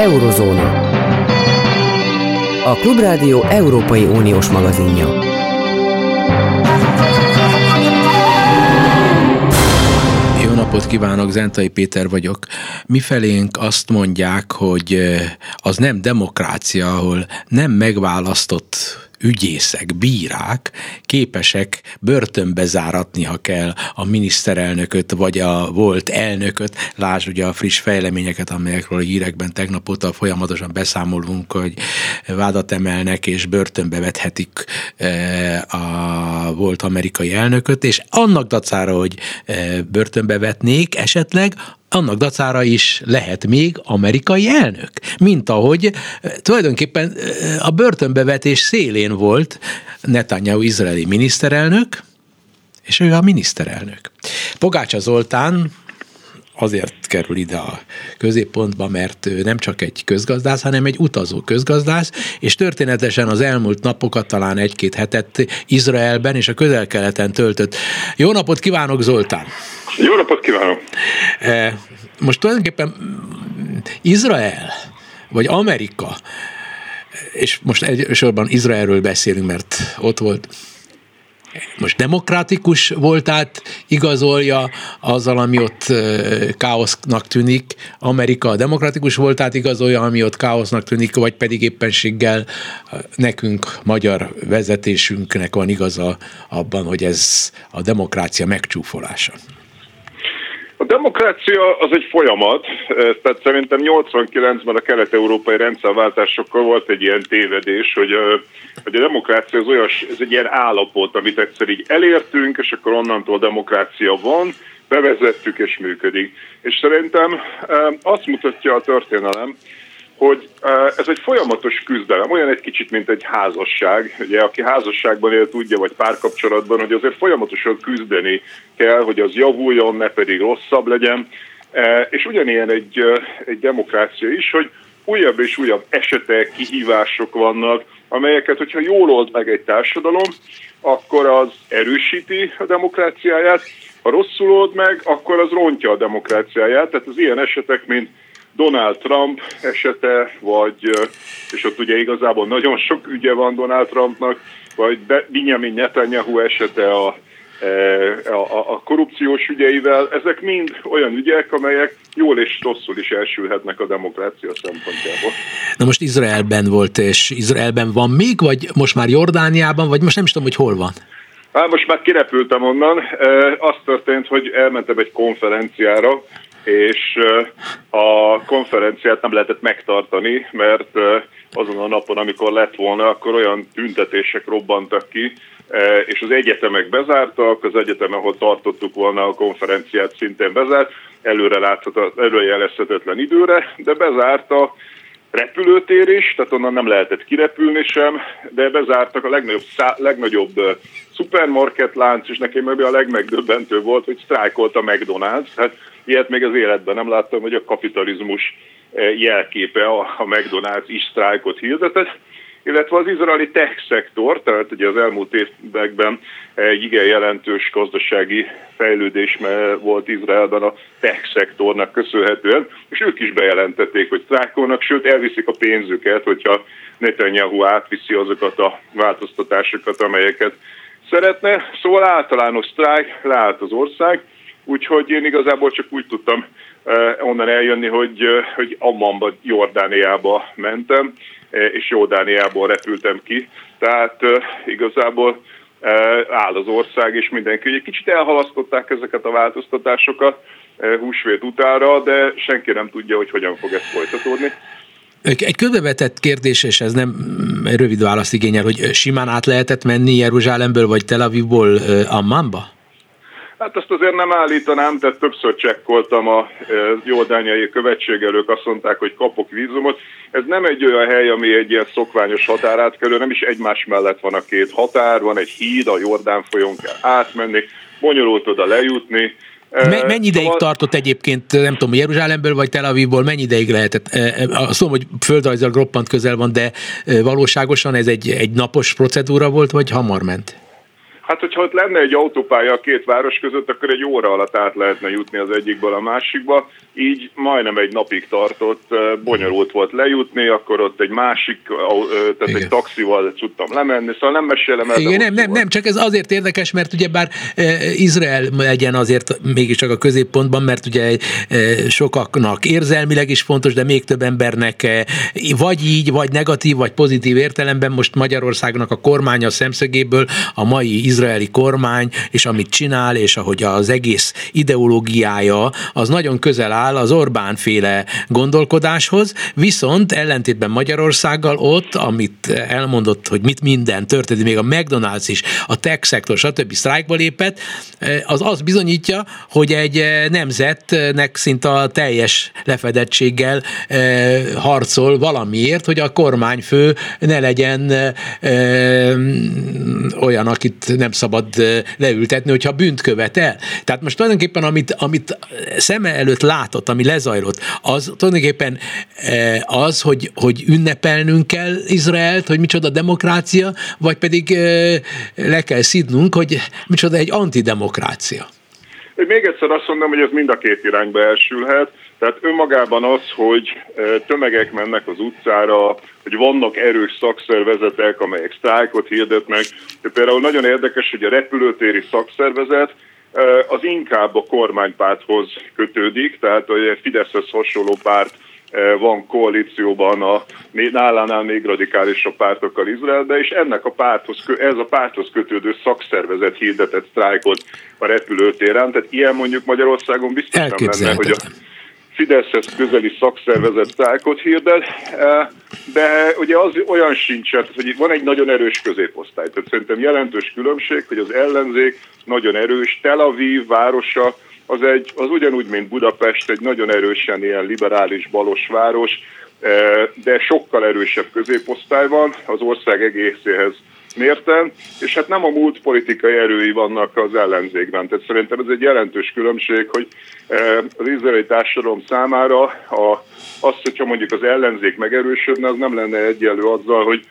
Eurozóna. A Klubrádió Európai Uniós magazinja. Jó napot kívánok, Zentai Péter vagyok. Mifelénk azt mondják, hogy eh, az nem demokrácia, ahol nem megválasztott ügyészek, bírák képesek börtönbe záratni, ha kell a miniszterelnököt, vagy a volt elnököt. Lásd ugye a friss fejleményeket, amelyekről a hírekben tegnap óta folyamatosan beszámolunk, hogy vádat emelnek és börtönbe vethetik e, a volt amerikai elnököt, és annak dacára, hogy e, börtönbe vetnék esetleg, annak dacára is lehet még amerikai elnök. Mint ahogy eh, tulajdonképpen eh, a börtönbevetés szélén volt Netanyahu izraeli miniszterelnök, és ő a miniszterelnök. Pogácsa Zoltán azért kerül ide a középpontba, mert ő nem csak egy közgazdász, hanem egy utazó közgazdász, és történetesen az elmúlt napokat, talán egy-két hetet Izraelben és a közel-keleten töltött. Jó napot kívánok, Zoltán! Jó napot kívánok! E, most tulajdonképpen Izrael, vagy Amerika, és most elsősorban Izraelről beszélünk, mert ott volt most demokratikus voltát igazolja azzal, ami ott káosznak tűnik, Amerika a demokratikus voltát igazolja, ami ott káosznak tűnik, vagy pedig éppenséggel nekünk, magyar vezetésünknek van igaza abban, hogy ez a demokrácia megcsúfolása. A demokrácia az egy folyamat, tehát szerintem 89-ben a kelet-európai rendszerváltásokkal volt egy ilyen tévedés, hogy hogy a demokrácia az olyan, ez egy ilyen állapot, amit egyszer így elértünk, és akkor onnantól demokrácia van, bevezettük és működik. És szerintem azt mutatja a történelem, hogy ez egy folyamatos küzdelem, olyan egy kicsit, mint egy házasság. Ugye, aki házasságban él, tudja, vagy párkapcsolatban, hogy azért folyamatosan küzdeni kell, hogy az javuljon, ne pedig rosszabb legyen. És ugyanilyen egy, egy demokrácia is, hogy újabb és újabb esetek, kihívások vannak, amelyeket, hogyha jól old meg egy társadalom, akkor az erősíti a demokráciáját, ha rosszul old meg, akkor az rontja a demokráciáját. Tehát az ilyen esetek, mint Donald Trump esete, vagy, és ott ugye igazából nagyon sok ügye van Donald Trumpnak, vagy Benjamin Netanyahu esete a, a, a korrupciós ügyeivel, ezek mind olyan ügyek, amelyek jól és rosszul is elsülhetnek a demokrácia szempontjából. Na most Izraelben volt, és Izraelben van még, vagy most már Jordániában, vagy most nem is tudom, hogy hol van? Hát most már kirepültem onnan. Az történt, hogy elmentem egy konferenciára, és a konferenciát nem lehetett megtartani, mert azon a napon, amikor lett volna, akkor olyan tüntetések robbantak ki, és az egyetemek bezártak, az egyetem, ahol tartottuk volna a konferenciát, szintén bezárt, előre, előrejelezhetetlen időre, de bezárt a repülőtér is, tehát onnan nem lehetett kirepülni sem, de bezártak a legnagyobb, szá- legnagyobb szupermarket lánc, és nekem meg a legmegdöbbentő volt, hogy sztrájkolt a McDonald's. Hát ilyet még az életben nem láttam, hogy a kapitalizmus jelképe a, a McDonald's is sztrájkot hirdetett illetve az izraeli tech szektor, tehát ugye az elmúlt években egy igen jelentős gazdasági fejlődés volt Izraelben a tech szektornak köszönhetően, és ők is bejelentették, hogy sztrájkolnak, sőt elviszik a pénzüket, hogyha Netanyahu átviszi azokat a változtatásokat, amelyeket szeretne. Szóval általános sztrájk, leállt az ország, úgyhogy én igazából csak úgy tudtam eh, onnan eljönni, hogy, eh, hogy Ammanba, Jordániába mentem, Eh, és Jordániából repültem ki. Tehát eh, igazából áll az ország, és mindenki. Egy kicsit elhalasztották ezeket a változtatásokat húsvét utára, de senki nem tudja, hogy hogyan fog ez folytatódni. Egy közbevetett kérdés, és ez nem rövid választ igényel, hogy simán át lehetett menni Jeruzsálemből vagy Tel Avivból Ammanba? Hát azt azért nem állítanám, tehát többször csekkoltam a jordániai követségelők, azt mondták, hogy kapok vízumot. Ez nem egy olyan hely, ami egy ilyen szokványos határátkelő, nem is egymás mellett van a két határ, van egy híd, a Jordán folyón kell átmenni, bonyolult oda lejutni. Mennyi ideig szóval... tartott egyébként, nem tudom, Jeruzsálemből vagy Tel Avivból, mennyi ideig lehetett? Azt mondom, hogy földrajzal roppant közel van, de valóságosan ez egy, egy napos procedúra volt, vagy hamar ment? Hát, hogyha ott lenne egy autópálya a két város között, akkor egy óra alatt át lehetne jutni az egyikből a másikba. Így majdnem egy napig tartott, bonyolult volt lejutni, akkor ott egy másik, tehát Igen. egy taxival tudtam lemenni, szóval nem mesélem el. Igen, nem, nem, nem, csak ez azért érdekes, mert ugye bár Izrael legyen azért mégiscsak a középpontban, mert ugye sokaknak érzelmileg is fontos, de még több embernek vagy így, vagy negatív, vagy pozitív értelemben most Magyarországnak a kormánya szemszögéből a mai izraeli kormány, és amit csinál, és ahogy az egész ideológiája, az nagyon közel áll az Orbán féle gondolkodáshoz, viszont ellentétben Magyarországgal ott, amit elmondott, hogy mit minden történik, még a McDonald's is, a tech szektor, stb. sztrájkba lépett, az azt bizonyítja, hogy egy nemzetnek szinte a teljes lefedettséggel harcol valamiért, hogy a kormányfő ne legyen olyan, akit nem szabad leültetni, hogyha bűnt követ el. Tehát most tulajdonképpen, amit, amit szeme előtt látott, ami lezajlott, az tulajdonképpen az, hogy, hogy ünnepelnünk kell Izraelt, hogy micsoda demokrácia, vagy pedig le kell szidnunk, hogy micsoda egy antidemokrácia. Még egyszer azt mondom, hogy ez mind a két irányba elsülhet. Tehát önmagában az, hogy tömegek mennek az utcára, hogy vannak erős szakszervezetek, amelyek sztrájkot hirdetnek. Például nagyon érdekes, hogy a repülőtéri szakszervezet az inkább a kormánypárthoz kötődik, tehát a Fideszhez hasonló párt van koalícióban a nálánál még radikálisabb pártokkal Izraelbe, és ennek a párthoz, ez a párthoz kötődő szakszervezet hirdetett sztrájkot a repülőtéren, tehát ilyen mondjuk Magyarországon biztos nem lenne, hogy a Fideszhez közeli szakszervezet sztrájkot hirdet, de ugye az olyan sincsen, hogy van egy nagyon erős középosztály, tehát szerintem jelentős különbség, hogy az ellenzék nagyon erős, Tel Aviv városa, az, egy, az ugyanúgy, mint Budapest, egy nagyon erősen ilyen liberális balos város, de sokkal erősebb középosztály van. Az ország egészéhez mérten, és hát nem a múlt politikai erői vannak az ellenzékben. Tehát szerintem ez egy jelentős különbség, hogy az izraeli társadalom számára a, az, hogyha mondjuk az ellenzék megerősödne, az nem lenne egyenlő azzal, hogy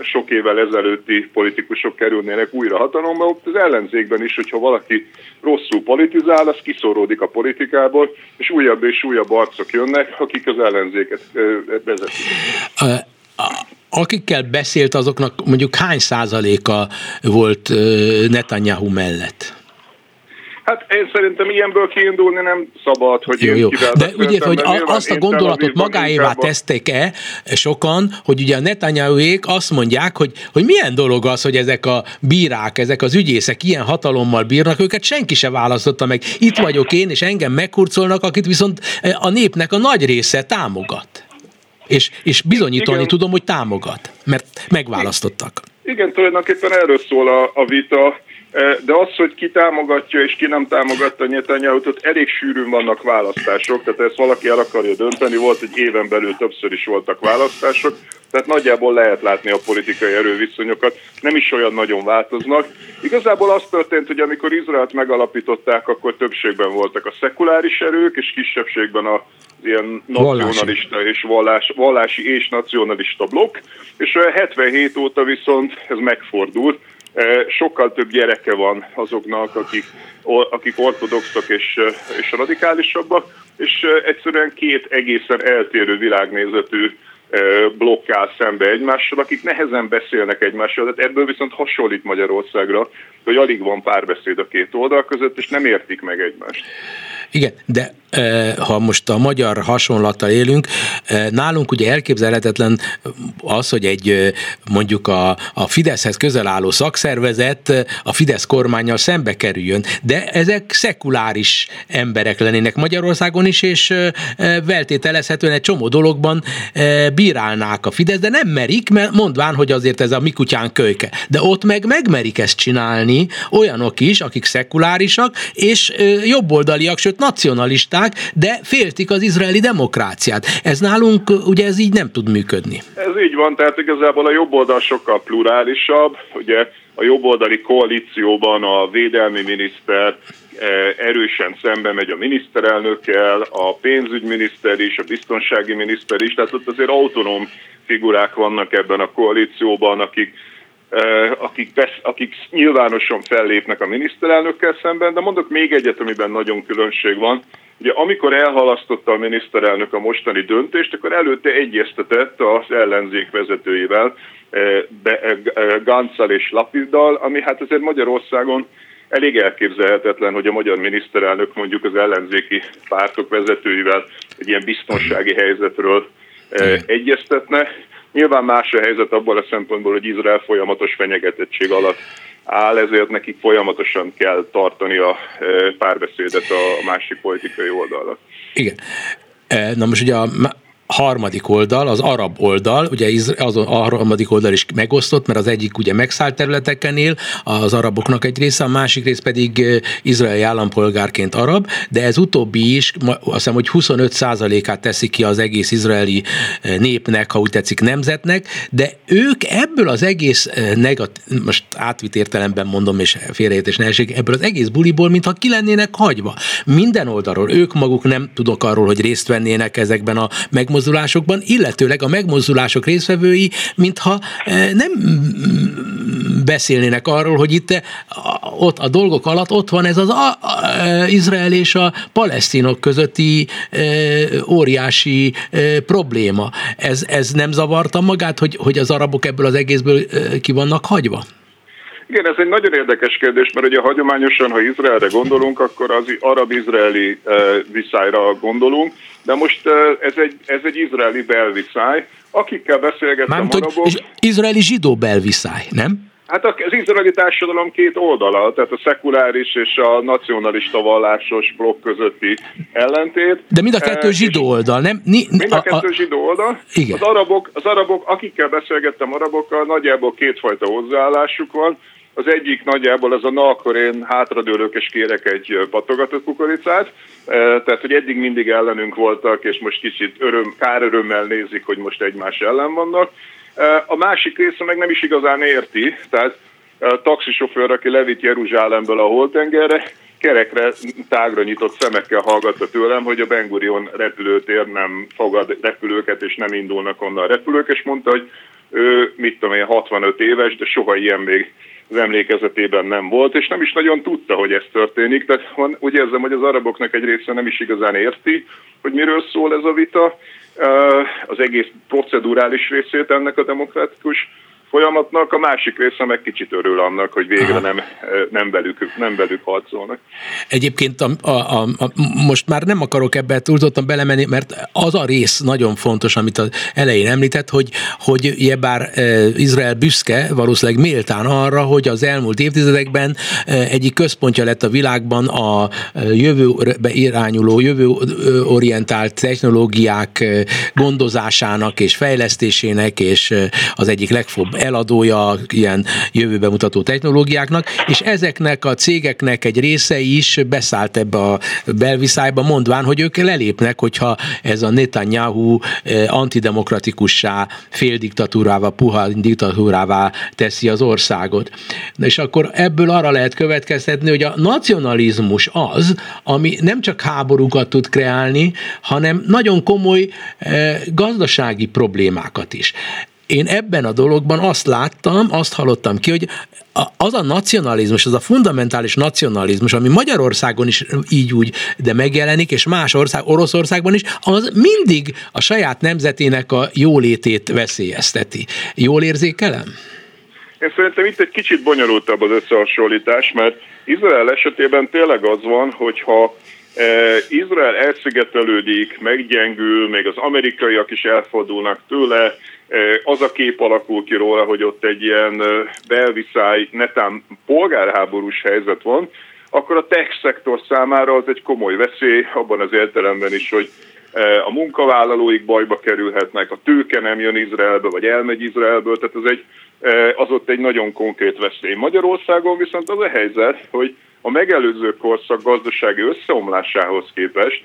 sok évvel ezelőtti politikusok kerülnének újra hatalomba, ott az ellenzékben is, hogyha valaki rosszul politizál, az kiszóródik a politikából, és újabb és újabb arcok jönnek, akik az ellenzéket vezetik. Akikkel beszélt, azoknak mondjuk hány százaléka volt Netanyahu mellett? Hát én szerintem ilyenből kiindulni nem szabad, hogy jó, jó. De ugye, hogy a, azt a gondolatot magáévá tesztek-e sokan, hogy ugye a Netanyahuék azt mondják, hogy, hogy milyen dolog az, hogy ezek a bírák, ezek az ügyészek ilyen hatalommal bírnak, őket senki se választotta meg. Itt vagyok én, és engem megkurcolnak, akit viszont a népnek a nagy része támogat. És, és bizonyítani Igen. tudom, hogy támogat, mert megválasztottak. Igen, tulajdonképpen erről szól a, a vita de az, hogy ki támogatja és ki nem támogatta netanyahu ott elég sűrűn vannak választások, tehát ezt valaki el akarja dönteni, volt egy éven belül többször is voltak választások, tehát nagyjából lehet látni a politikai erőviszonyokat, nem is olyan nagyon változnak. Igazából az történt, hogy amikor Izraelt megalapították, akkor többségben voltak a szekuláris erők, és kisebbségben a ilyen nacionalista és vallás, vallási és nacionalista blokk, és 77 óta viszont ez megfordult, Sokkal több gyereke van azoknak, akik, akik ortodoxok és, és radikálisabbak, és egyszerűen két egészen eltérő világnézetű blokkál szembe egymással, akik nehezen beszélnek egymással, tehát ebből viszont hasonlít Magyarországra, hogy alig van párbeszéd a két oldal között, és nem értik meg egymást. Igen, de ha most a magyar hasonlattal élünk, nálunk ugye elképzelhetetlen az, hogy egy mondjuk a, a Fideszhez közel álló szakszervezet a Fidesz kormányjal szembe kerüljön, de ezek szekuláris emberek lennének Magyarországon is, és feltételezhetően egy csomó dologban bírálnák a Fidesz, de nem merik, mert mondván, hogy azért ez a mi kutyán kölyke. De ott meg megmerik ezt csinálni olyanok is, akik szekulárisak, és jobboldaliak, sőt nacionalisták, de féltik az izraeli demokráciát. Ez nálunk ugye ez így nem tud működni. Ez így van, tehát igazából a jobb oldal sokkal plurálisabb, ugye a jobboldali koalícióban a védelmi miniszter erősen szembe megy a miniszterelnökkel, a pénzügyminiszter is, a biztonsági miniszter is, tehát ott azért autonóm figurák vannak ebben a koalícióban, akik akik, besz, akik nyilvánosan fellépnek a miniszterelnökkel szemben, de mondok még egyet, amiben nagyon különbség van. Ugye amikor elhalasztotta a miniszterelnök a mostani döntést, akkor előtte egyeztetett az ellenzék vezetőivel, Ganszal és Lapiddal, ami hát azért Magyarországon elég elképzelhetetlen, hogy a magyar miniszterelnök mondjuk az ellenzéki pártok vezetőivel egy ilyen biztonsági helyzetről egyeztetne. Nyilván más a helyzet abban a szempontból, hogy Izrael folyamatos fenyegetettség alatt áll, ezért nekik folyamatosan kell tartani a párbeszédet a másik politikai oldalra. Igen. Na most ugye a harmadik oldal, az arab oldal, ugye az a harmadik oldal is megosztott, mert az egyik ugye megszállt területeken él, az araboknak egy része, a másik rész pedig izraeli állampolgárként arab, de ez utóbbi is, azt hiszem, hogy 25%-át teszi ki az egész izraeli népnek, ha úgy tetszik, nemzetnek, de ők ebből az egész negatív, most átvitt értelemben mondom, és félreértés nehézség, ebből az egész buliból, mintha ki lennének hagyva. Minden oldalról, ők maguk nem tudok arról, hogy részt vennének ezekben a meg megmozdulásokban, illetőleg a megmozdulások részvevői, mintha eh, nem beszélnének arról, hogy itt eh, ott a dolgok alatt ott van ez az a, a, a, Izrael és a palesztinok közötti e, óriási e, probléma. Ez, ez nem zavarta magát, hogy, hogy az arabok ebből az egészből e, ki vannak hagyva? Igen, ez egy nagyon érdekes kérdés, mert ugye hagyományosan, ha Izraelre gondolunk, akkor az arab-izraeli viszályra gondolunk, de most ez egy, ez egy izraeli belviszály. Akikkel beszélgettem Mármint, arabok... izraeli zsidó belviszály, nem? Hát az izraeli társadalom két oldala, tehát a szekuláris és a nacionalista vallásos blokk közötti ellentét. De mind a kettő zsidó oldal, nem? Ni, mind a kettő a, zsidó oldal. Igen. Az, arabok, az arabok, akikkel beszélgettem arabokkal, nagyjából kétfajta hozzáállásuk van. Az egyik nagyjából az a na, akkor én hátradőlök és kérek egy patogatott kukoricát. Tehát, hogy eddig mindig ellenünk voltak, és most kicsit öröm, kárörömmel nézik, hogy most egymás ellen vannak. A másik része meg nem is igazán érti, tehát a taxisofőr, aki levitt Jeruzsálemből a Holtengerre, kerekre, tágra nyitott szemekkel hallgatta tőlem, hogy a Ben Gurion repülőtér nem fogad repülőket, és nem indulnak onnan repülők, és mondta, hogy ő, mit tudom én, 65 éves, de soha ilyen még az emlékezetében nem volt, és nem is nagyon tudta, hogy ez történik. Tehát úgy érzem, hogy az araboknak egy része nem is igazán érti, hogy miről szól ez a vita, az egész procedurális részét ennek a demokratikus folyamatnak, a másik része meg kicsit örül annak, hogy végre nem, nem, velük, nem velük harcolnak. Egyébként a, a, a, a, most már nem akarok ebbe túlzottan belemenni, mert az a rész nagyon fontos, amit az elején említett, hogy, hogy ugye bár e, Izrael büszke, valószínűleg méltán arra, hogy az elmúlt évtizedekben egyik központja lett a világban a jövőbe irányuló, jövőorientált technológiák gondozásának és fejlesztésének, és az egyik legfőbb eladója ilyen jövőbe mutató technológiáknak, és ezeknek a cégeknek egy része is beszállt ebbe a belviszályba, mondván, hogy ők lelépnek, hogyha ez a Netanyahu eh, antidemokratikussá, féldiktatúrává, puha diktatúrává teszi az országot. És akkor ebből arra lehet következtetni, hogy a nacionalizmus az, ami nem csak háborúkat tud kreálni, hanem nagyon komoly eh, gazdasági problémákat is én ebben a dologban azt láttam, azt hallottam ki, hogy az a nacionalizmus, az a fundamentális nacionalizmus, ami Magyarországon is így úgy, de megjelenik, és más ország, Oroszországban is, az mindig a saját nemzetének a jólétét veszélyezteti. Jól érzékelem? Én szerintem itt egy kicsit bonyolultabb az összehasonlítás, mert Izrael esetében tényleg az van, hogyha eh, Izrael elszigetelődik, meggyengül, még az amerikaiak is elfordulnak tőle, az a kép alakul ki róla, hogy ott egy ilyen belviszály, netán polgárháborús helyzet van, akkor a tech szektor számára az egy komoly veszély, abban az értelemben is, hogy a munkavállalóik bajba kerülhetnek, a tőke nem jön Izraelbe, vagy elmegy Izraelből, tehát az, egy, az ott egy nagyon konkrét veszély. Magyarországon viszont az a helyzet, hogy a megelőző korszak gazdasági összeomlásához képest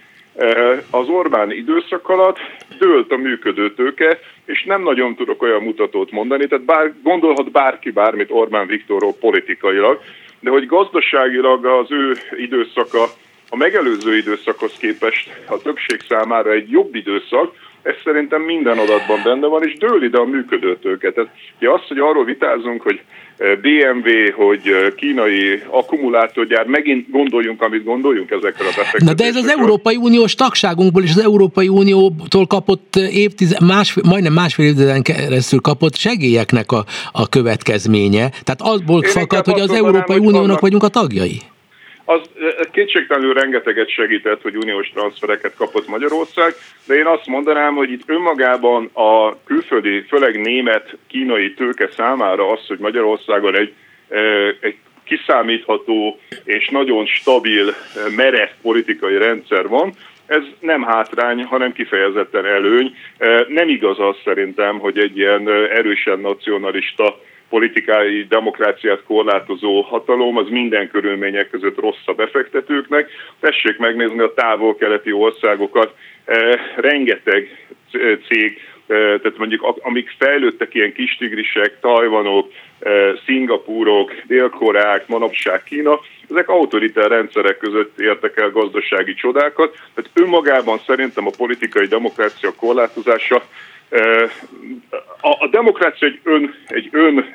az Orbán időszak alatt dőlt a működő tőke, és nem nagyon tudok olyan mutatót mondani, tehát bár, gondolhat bárki bármit Orbán Viktorról politikailag, de hogy gazdaságilag az ő időszaka a megelőző időszakhoz képest a többség számára egy jobb időszak, Ez szerintem minden adatban benne van, és dől ide a működőtőket. Tehát ugye az, hogy arról vitázunk, hogy BMW, hogy kínai akkumulátorgyár, megint gondoljunk, amit gondoljunk ezekre a befektetésekről. Na de ez az Európai Uniós tagságunkból és az Európai Uniótól kapott évtiz, másfél, majdnem másfél évtizeden keresztül kapott segélyeknek a, a következménye. Tehát azból Én fakad, hogy az Európai Uniónak vannak... vagyunk a tagjai az kétségtelenül rengeteget segített, hogy uniós transfereket kapott Magyarország, de én azt mondanám, hogy itt önmagában a külföldi, főleg német, kínai tőke számára az, hogy Magyarországon egy, egy kiszámítható és nagyon stabil, merev politikai rendszer van, ez nem hátrány, hanem kifejezetten előny. Nem igaz az szerintem, hogy egy ilyen erősen nacionalista politikai demokráciát korlátozó hatalom, az minden körülmények között rossz a befektetőknek. Tessék megnézni a távol-keleti országokat, eh, rengeteg cég, eh, tehát mondjuk amik fejlődtek ilyen kis tigrisek, tajvanok, szingapúrok, dél-koreák, manapság Kína, ezek autoritár rendszerek között értek el gazdasági csodákat. Tehát önmagában szerintem a politikai demokrácia korlátozása a, a demokrácia egy ön, egy ön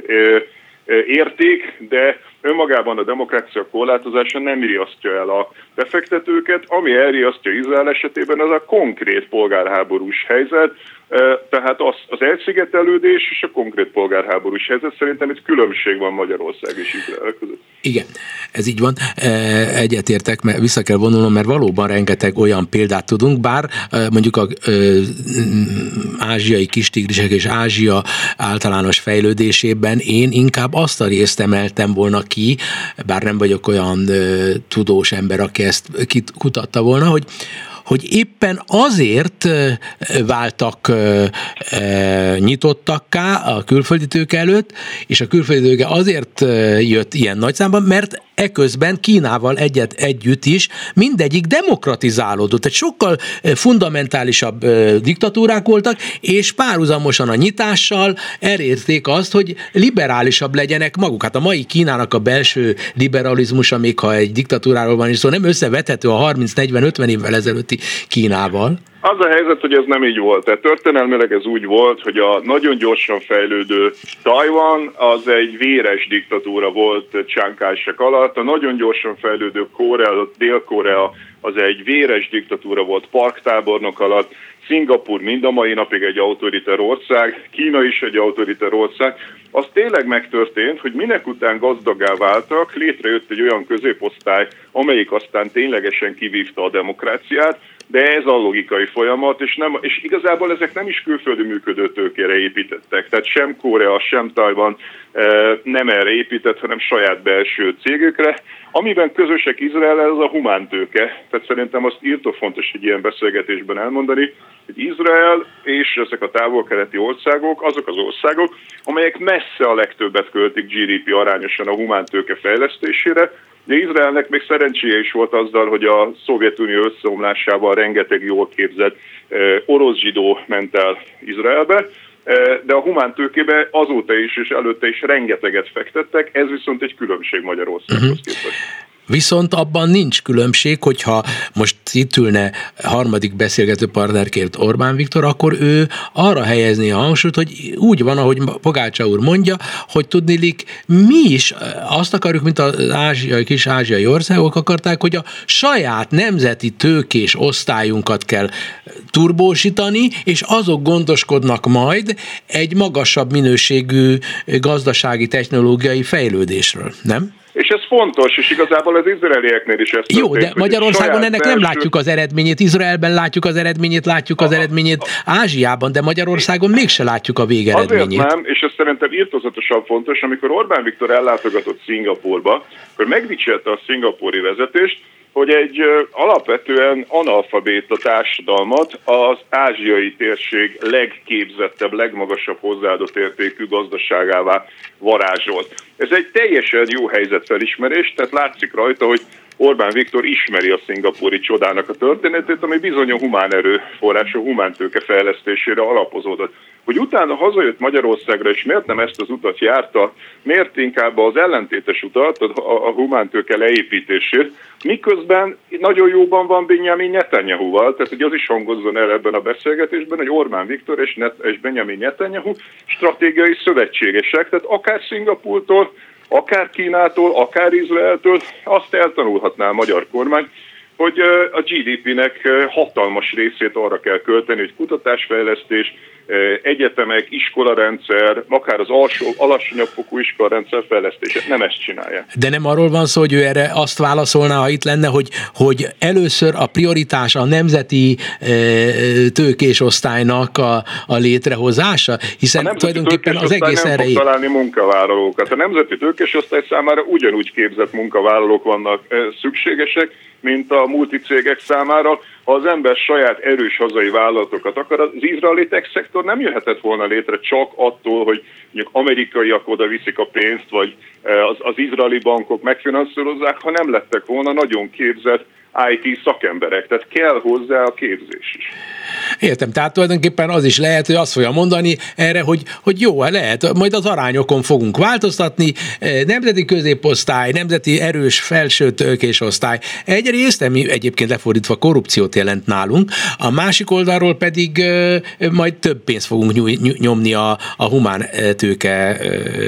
érték, de önmagában a demokrácia korlátozása nem riasztja el a befektetőket, ami elriasztja Izrael esetében az a konkrét polgárháborús helyzet, tehát az, az elszigetelődés és a konkrét polgárháborús helyzet szerintem itt különbség van Magyarország és Izrael között. Igen, ez így van. Egyetértek, mert vissza kell vonulnom, mert valóban rengeteg olyan példát tudunk, bár mondjuk a ázsiai kistigrisek és Ázsia általános fejlődésében én inkább azt a részt emeltem volna ki, bár nem vagyok olyan tudós ember, aki ezt kutatta volna, hogy hogy éppen azért váltak nyitottakká a külföldi tőke előtt, és a külföldi tőke azért jött ilyen nagy számban, mert eközben Kínával egyet, együtt is mindegyik demokratizálódott. Tehát sokkal fundamentálisabb diktatúrák voltak, és párhuzamosan a nyitással elérték azt, hogy liberálisabb legyenek maguk. Hát a mai Kínának a belső liberalizmusa, még ha egy diktatúráról van is szó, nem összevethető a 30-40-50 évvel ezelőtti Kínával. Az a helyzet, hogy ez nem így volt. Tehát történelmileg ez úgy volt, hogy a nagyon gyorsan fejlődő Tajvan az egy véres diktatúra volt Csánkásek alatt, a nagyon gyorsan fejlődő Korea, Dél-Korea az egy véres diktatúra volt parktábornok alatt, Szingapur mind a mai napig egy autoriter ország, Kína is egy autoriter ország. Az tényleg megtörtént, hogy minek után gazdagá váltak, létrejött egy olyan középosztály, amelyik aztán ténylegesen kivívta a demokráciát, de ez a logikai folyamat, és, nem, és igazából ezek nem is külföldi működő tőkére építettek, tehát sem Korea, sem Tajvan eh, nem erre épített, hanem saját belső cégükre, amiben közösek Izrael, ez a humántőke. Tehát szerintem azt írtó fontos egy ilyen beszélgetésben elmondani, hogy Izrael és ezek a távol-keleti országok azok az országok, amelyek messze a legtöbbet költik GDP arányosan a humántőke fejlesztésére, de Izraelnek még szerencséje is volt azzal, hogy a Szovjetunió összeomlásával rengeteg jól képzett orosz zsidó ment el Izraelbe, de a humántőkébe azóta is és előtte is rengeteget fektettek, ez viszont egy különbség Magyarországhoz uh-huh. képest. Viszont abban nincs különbség, hogyha most itt ülne harmadik beszélgető partnerként Orbán Viktor, akkor ő arra helyezni a hangsúlyt, hogy úgy van, ahogy Pogácsa úr mondja, hogy tudnilik, mi is azt akarjuk, mint az ázsiai, kis ázsiai országok akarták, hogy a saját nemzeti tőkés osztályunkat kell turbósítani, és azok gondoskodnak majd egy magasabb minőségű gazdasági technológiai fejlődésről, nem? És ez fontos, és igazából az izraelieknél is ez Jó, de Magyarországon ennek belső... nem látjuk az eredményét, Izraelben látjuk az eredményét, látjuk az eredményét. Ázsiában, de Magyarországon mégse látjuk a végeredményét. Azért nem, és ez szerintem írtozatosan fontos, amikor Orbán Viktor ellátogatott Szingapurba, akkor megdicsérte a szingapúri vezetést, hogy egy alapvetően analfabéta társadalmat az ázsiai térség legképzettebb, legmagasabb hozzáadott értékű gazdaságává varázsolt. Ez egy teljesen jó helyzetfelismerés, tehát látszik rajta, hogy Orbán Viktor ismeri a szingapúri csodának a történetét, ami bizony a humán erőforrás, a humántőke fejlesztésére alapozódott. Hogy utána hazajött Magyarországra, és miért nem ezt az utat járta, miért inkább az ellentétes utat, a, a humántőke leépítését, miközben nagyon jóban van Benjamin Netanyahu-val, tehát hogy az is hangozzon el ebben a beszélgetésben, hogy Orbán Viktor és, Net- és Benjamin Netanyahu stratégiai szövetségesek, tehát akár Szingapúrtól, akár Kínától, akár Izraeltől, azt eltanulhatná a magyar kormány, hogy a GDP-nek hatalmas részét arra kell költeni, hogy kutatásfejlesztés, egyetemek, iskolarendszer, akár az alsó, alacsonyabb fokú iskolarendszer fejlesztése. Nem ezt csinálja. De nem arról van szó, hogy ő erre azt válaszolná, ha itt lenne, hogy, hogy először a prioritás a nemzeti tőkésosztálynak a, a létrehozása, hiszen a tulajdonképpen az egész nem. Fog találni munkavállalókat. A nemzeti tőkésosztály számára ugyanúgy képzett munkavállalók vannak szükségesek, mint a multicégek számára. Ha az ember saját erős hazai vállalatokat akar, az izraeli tech szektor nem jöhetett volna létre csak attól, hogy mondjuk amerikaiak oda viszik a pénzt, vagy eh, az, az izraeli bankok megfinanszírozzák, ha nem lettek volna nagyon képzett IT szakemberek, tehát kell hozzá a képzés is. Értem, tehát tulajdonképpen az is lehet, hogy azt fogja mondani erre, hogy, hogy jó, hát lehet, majd az arányokon fogunk változtatni, eh, nemzeti középosztály, nemzeti erős felső tőkésosztály. Egyrészt, ami egyébként lefordítva korrupciót jelent nálunk, a másik oldalról pedig eh, majd több pénzt fogunk nyomni a, a humán eh, tőke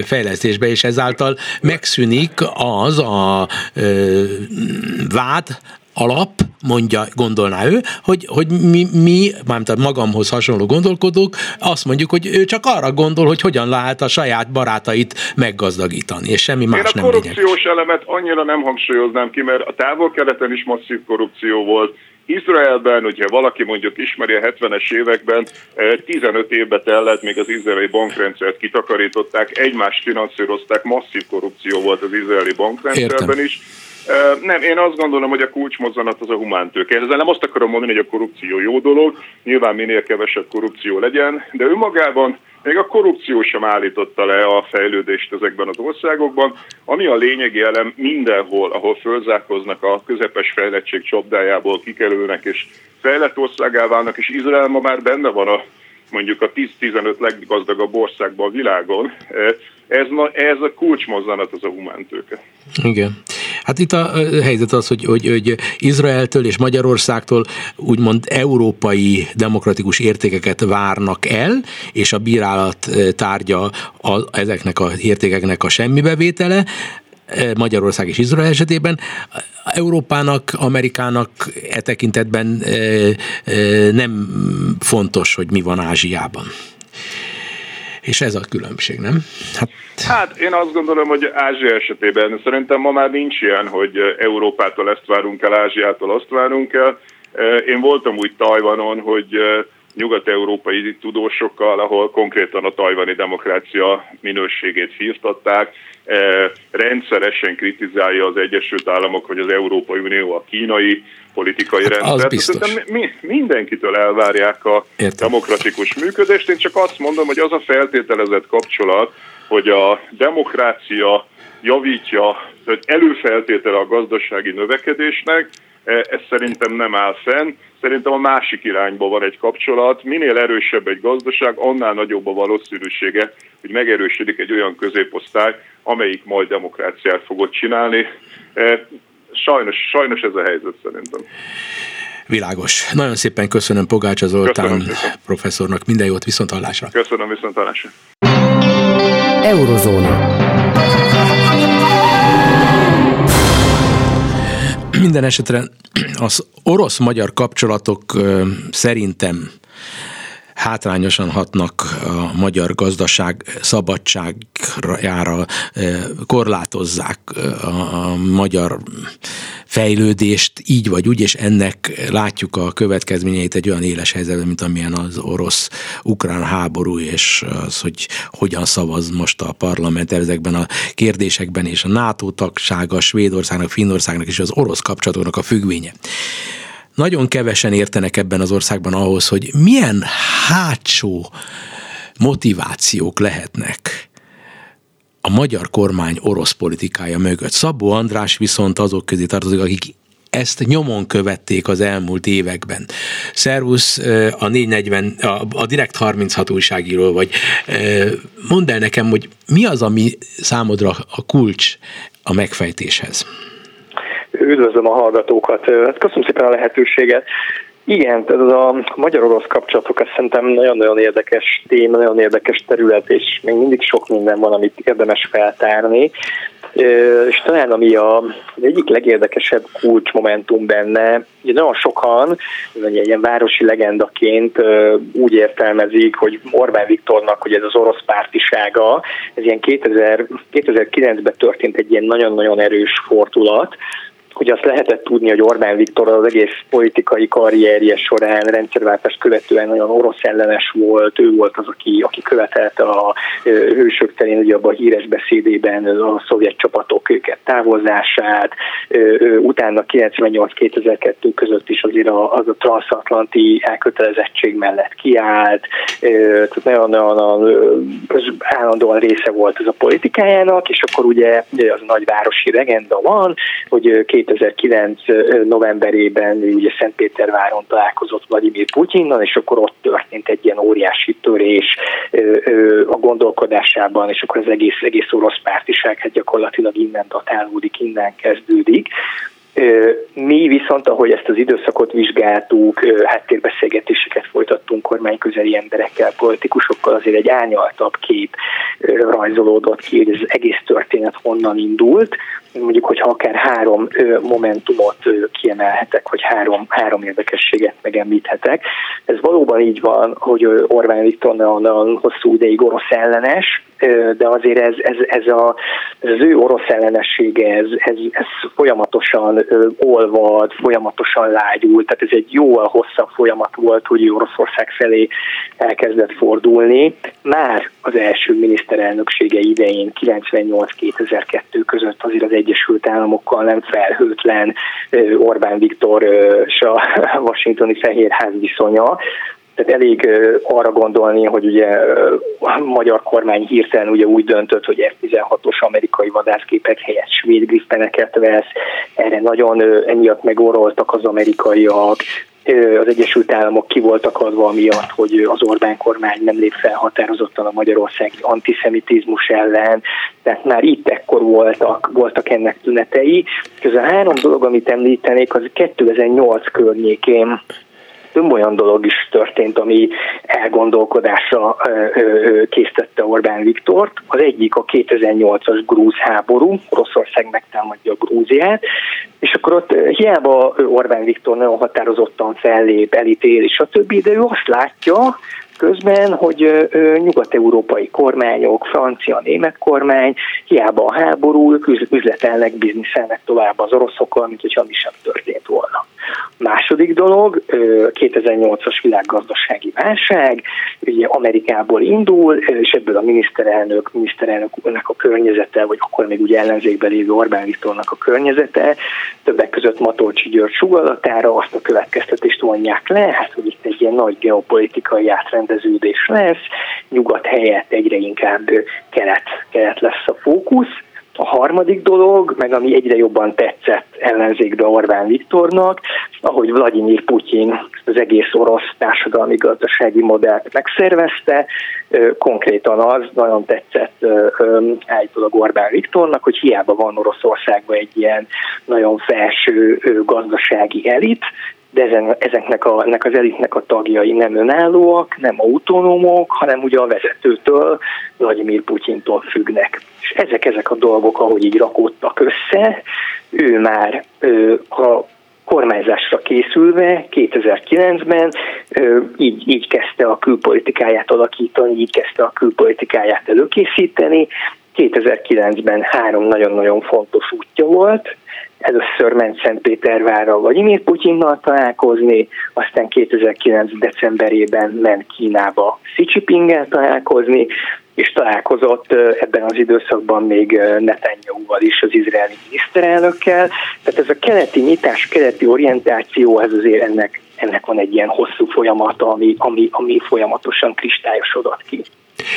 fejlesztésbe, és ezáltal megszűnik az a vád, alap, mondja, gondolná ő, hogy, hogy mi, mi mármint magamhoz hasonló gondolkodók, azt mondjuk, hogy ő csak arra gondol, hogy hogyan lehet a saját barátait meggazdagítani, és semmi más Én a korrupciós lényeges. elemet annyira nem hangsúlyoznám ki, mert a távol-keleten is masszív korrupció volt, Izraelben, hogyha valaki mondjuk ismeri a 70-es években, 15 eh, évbe tellett, még az izraeli bankrendszert kitakarították, egymást finanszírozták, masszív korrupció volt az izraeli bankrendszerben Értem. is nem, én azt gondolom, hogy a kulcsmozzanat az a humántőke. Ezzel nem azt akarom mondani, hogy a korrupció jó dolog, nyilván minél kevesebb korrupció legyen, de önmagában még a korrupció sem állította le a fejlődést ezekben az országokban, ami a lényegi elem mindenhol, ahol fölzárkoznak a közepes fejlettség csapdájából, kikerülnek és fejlett országá válnak, és Izrael ma már benne van a mondjuk a 10-15 leggazdagabb országban a világon. Ez, ez a kulcsmozzanat az a humántőke. Igen. Hát itt a helyzet az, hogy, hogy, hogy Izraeltől és Magyarországtól úgymond európai demokratikus értékeket várnak el, és a bírálat tárgya a, ezeknek a értékeknek a semmibevétele, Magyarország és Izrael esetében. Európának, Amerikának e tekintetben nem fontos, hogy mi van Ázsiában. És ez a különbség, nem? Hát... hát én azt gondolom, hogy Ázsia esetében szerintem ma már nincs ilyen, hogy Európától ezt várunk el, Ázsiától azt várunk el. Én voltam úgy Tajvanon, hogy nyugat-európai tudósokkal, ahol konkrétan a tajvani demokrácia minőségét firtatták, rendszeresen kritizálja az Egyesült Államok vagy az Európai Unió a kínai politikai hát rendszert. biztos. Mi, mindenkitől elvárják a Értem. demokratikus működést. Én csak azt mondom, hogy az a feltételezett kapcsolat, hogy a demokrácia javítja, hogy előfeltétele a gazdasági növekedésnek, e, ez szerintem nem áll fenn. Szerintem a másik irányba van egy kapcsolat. Minél erősebb egy gazdaság, annál nagyobb a valószínűsége, hogy megerősödik egy olyan középosztály, amelyik majd demokráciát fogod csinálni. Sajnos, sajnos ez a helyzet szerintem. Világos. Nagyon szépen köszönöm Pogács Zoltán professzornak. Minden jót, viszont hallásra. Köszönöm, viszont hallásra. Eurozóna. Minden esetre az orosz-magyar kapcsolatok szerintem hátrányosan hatnak a magyar gazdaság szabadságjára, korlátozzák a magyar fejlődést így vagy úgy, és ennek látjuk a következményeit egy olyan éles helyzetben, mint amilyen az orosz-ukrán háború, és az, hogy hogyan szavaz most a parlament ezekben a kérdésekben, és a NATO tagsága, Svédországnak, Finnországnak és az orosz kapcsolatoknak a függvénye nagyon kevesen értenek ebben az országban ahhoz, hogy milyen hátsó motivációk lehetnek a magyar kormány orosz politikája mögött. Szabó András viszont azok közé tartozik, akik ezt nyomon követték az elmúlt években. Szervusz, a 440, a, a Direkt 36 újságíró vagy. Mondd el nekem, hogy mi az, ami számodra a kulcs a megfejtéshez? Üdvözlöm a hallgatókat. Hát köszönöm szépen a lehetőséget. Igen, ez a magyar-orosz kapcsolatok, ez szerintem nagyon-nagyon érdekes téma, nagyon érdekes terület, és még mindig sok minden van, amit érdemes feltárni. És talán ami a, az egyik legérdekesebb kulcsmomentum benne, ugye nagyon sokan, ilyen városi legendaként úgy értelmezik, hogy Orbán Viktornak, hogy ez az orosz pártisága, ez ilyen 2000, 2009-ben történt egy ilyen nagyon-nagyon erős fordulat, hogy azt lehetett tudni, hogy Orbán Viktor az egész politikai karrierje során rendszerváltást követően nagyon orosz ellenes volt, ő volt az, aki, aki követelte a hősök terén, ugye abban a híres beszédében a szovjet csapatok őket távozását, utána 98-2002 között is azért az a transatlanti elkötelezettség mellett kiállt, tehát nagyon-nagyon állandóan része volt ez a politikájának, és akkor ugye az a nagyvárosi legenda van, hogy 2009 novemberében ugye Szentpéterváron találkozott Vladimir Putyinnal, és akkor ott történt egy ilyen óriási törés a gondolkodásában, és akkor az egész, egész orosz pártiság hát gyakorlatilag innen datálódik, innen kezdődik. Mi viszont, ahogy ezt az időszakot vizsgáltuk, háttérbeszélgetéseket folytattunk kormányközeli emberekkel, politikusokkal, azért egy árnyaltabb kép rajzolódott ki, hogy ez egész történet honnan indult. Mondjuk, hogyha akár három momentumot kiemelhetek, vagy három, három érdekességet megemlíthetek. Ez valóban így van, hogy Orbán Viktor nagyon hosszú ideig orosz ellenes, de azért ez, ez, ez, a, ez az ő orosz ellenessége, ez, ez, ez folyamatosan olvad, folyamatosan lágyult, tehát ez egy jóval hosszabb folyamat volt, hogy Oroszország felé elkezdett fordulni. Már az első miniszterelnöksége idején 98-2002 között azért az Egyesült Államokkal nem felhőtlen Orbán Viktor és a washingtoni fehérház viszonya, tehát elég arra gondolni, hogy ugye a magyar kormány hirtelen ugye úgy döntött, hogy F-16-os amerikai vadászgépek helyett svéd grifteneket vesz, erre nagyon emiatt megoroltak az amerikaiak, az Egyesült Államok ki voltak adva miatt, hogy az Orbán kormány nem lép fel határozottan a magyarországi antiszemitizmus ellen, tehát már itt ekkor voltak, voltak ennek tünetei. Közben a három dolog, amit említenék, az 2008 környékén több olyan dolog is történt, ami elgondolkodásra készítette Orbán Viktort. Az egyik a 2008-as grúz háború, Oroszország megtámadja a Grúziát, és akkor ott hiába Orbán Viktor nagyon határozottan fellép, elítél, és a többi, de ő azt látja, közben, hogy nyugat-európai kormányok, francia, német kormány, hiába a háború, ők üzletelnek, bizniszelnek tovább az oroszokkal, mint hogyha mi sem történt volna. Második dolog, 2008-as világgazdasági válság, ugye Amerikából indul, és ebből a miniszterelnök, miniszterelnöknek a környezete, vagy akkor még ugye ellenzékben lévő Orbán Viktornak a környezete, többek között Matolcsi György sugallatára azt a következtetést vonják le, hát hogy itt egy ilyen nagy geopolitikai átrendeződés lesz, nyugat helyett egyre inkább kelet, kelet lesz a fókusz, a harmadik dolog, meg ami egyre jobban tetszett ellenzékbe Orbán Viktornak, ahogy Vladimir Putyin az egész orosz társadalmi gazdasági modellt megszervezte, konkrétan az nagyon tetszett állítólag Orbán Viktornak, hogy hiába van Oroszországban egy ilyen nagyon felső gazdasági elit, de ezen, ezeknek a, ennek az elitnek a tagjai nem önállóak, nem autonómok, hanem ugye a vezetőtől, Vladimir Putyintól függnek. És ezek, ezek a dolgok, ahogy így rakódtak össze, ő már a kormányzásra készülve 2009-ben így, így kezdte a külpolitikáját alakítani, így kezdte a külpolitikáját előkészíteni. 2009-ben három nagyon-nagyon fontos útja volt, először ment Szentpétervárra Vladimir Putyinnal találkozni, aztán 2009. decemberében ment Kínába Xi Jinpinggel találkozni, és találkozott ebben az időszakban még Netanyahu-val is, az izraeli miniszterelnökkel. Tehát ez a keleti nyitás, keleti orientáció, ez azért ennek, ennek van egy ilyen hosszú folyamata, ami, ami, ami folyamatosan kristályosodott ki.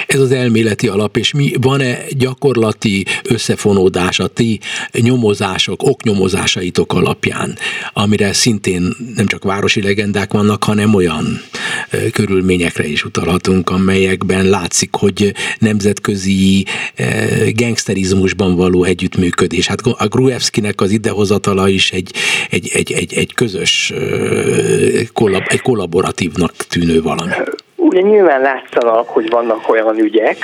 Ez az elméleti alap, és mi van-e gyakorlati összefonódás a ti nyomozások, oknyomozásaitok alapján, amire szintén nem csak városi legendák vannak, hanem olyan körülményekre is utalhatunk, amelyekben látszik, hogy nemzetközi gangsterizmusban való együttműködés. Hát a Gruevskinek az idehozatala is egy, egy, egy, egy, egy közös, egy kollaboratívnak tűnő valami. Ugye nyilván látszanak, hogy vannak olyan ügyek,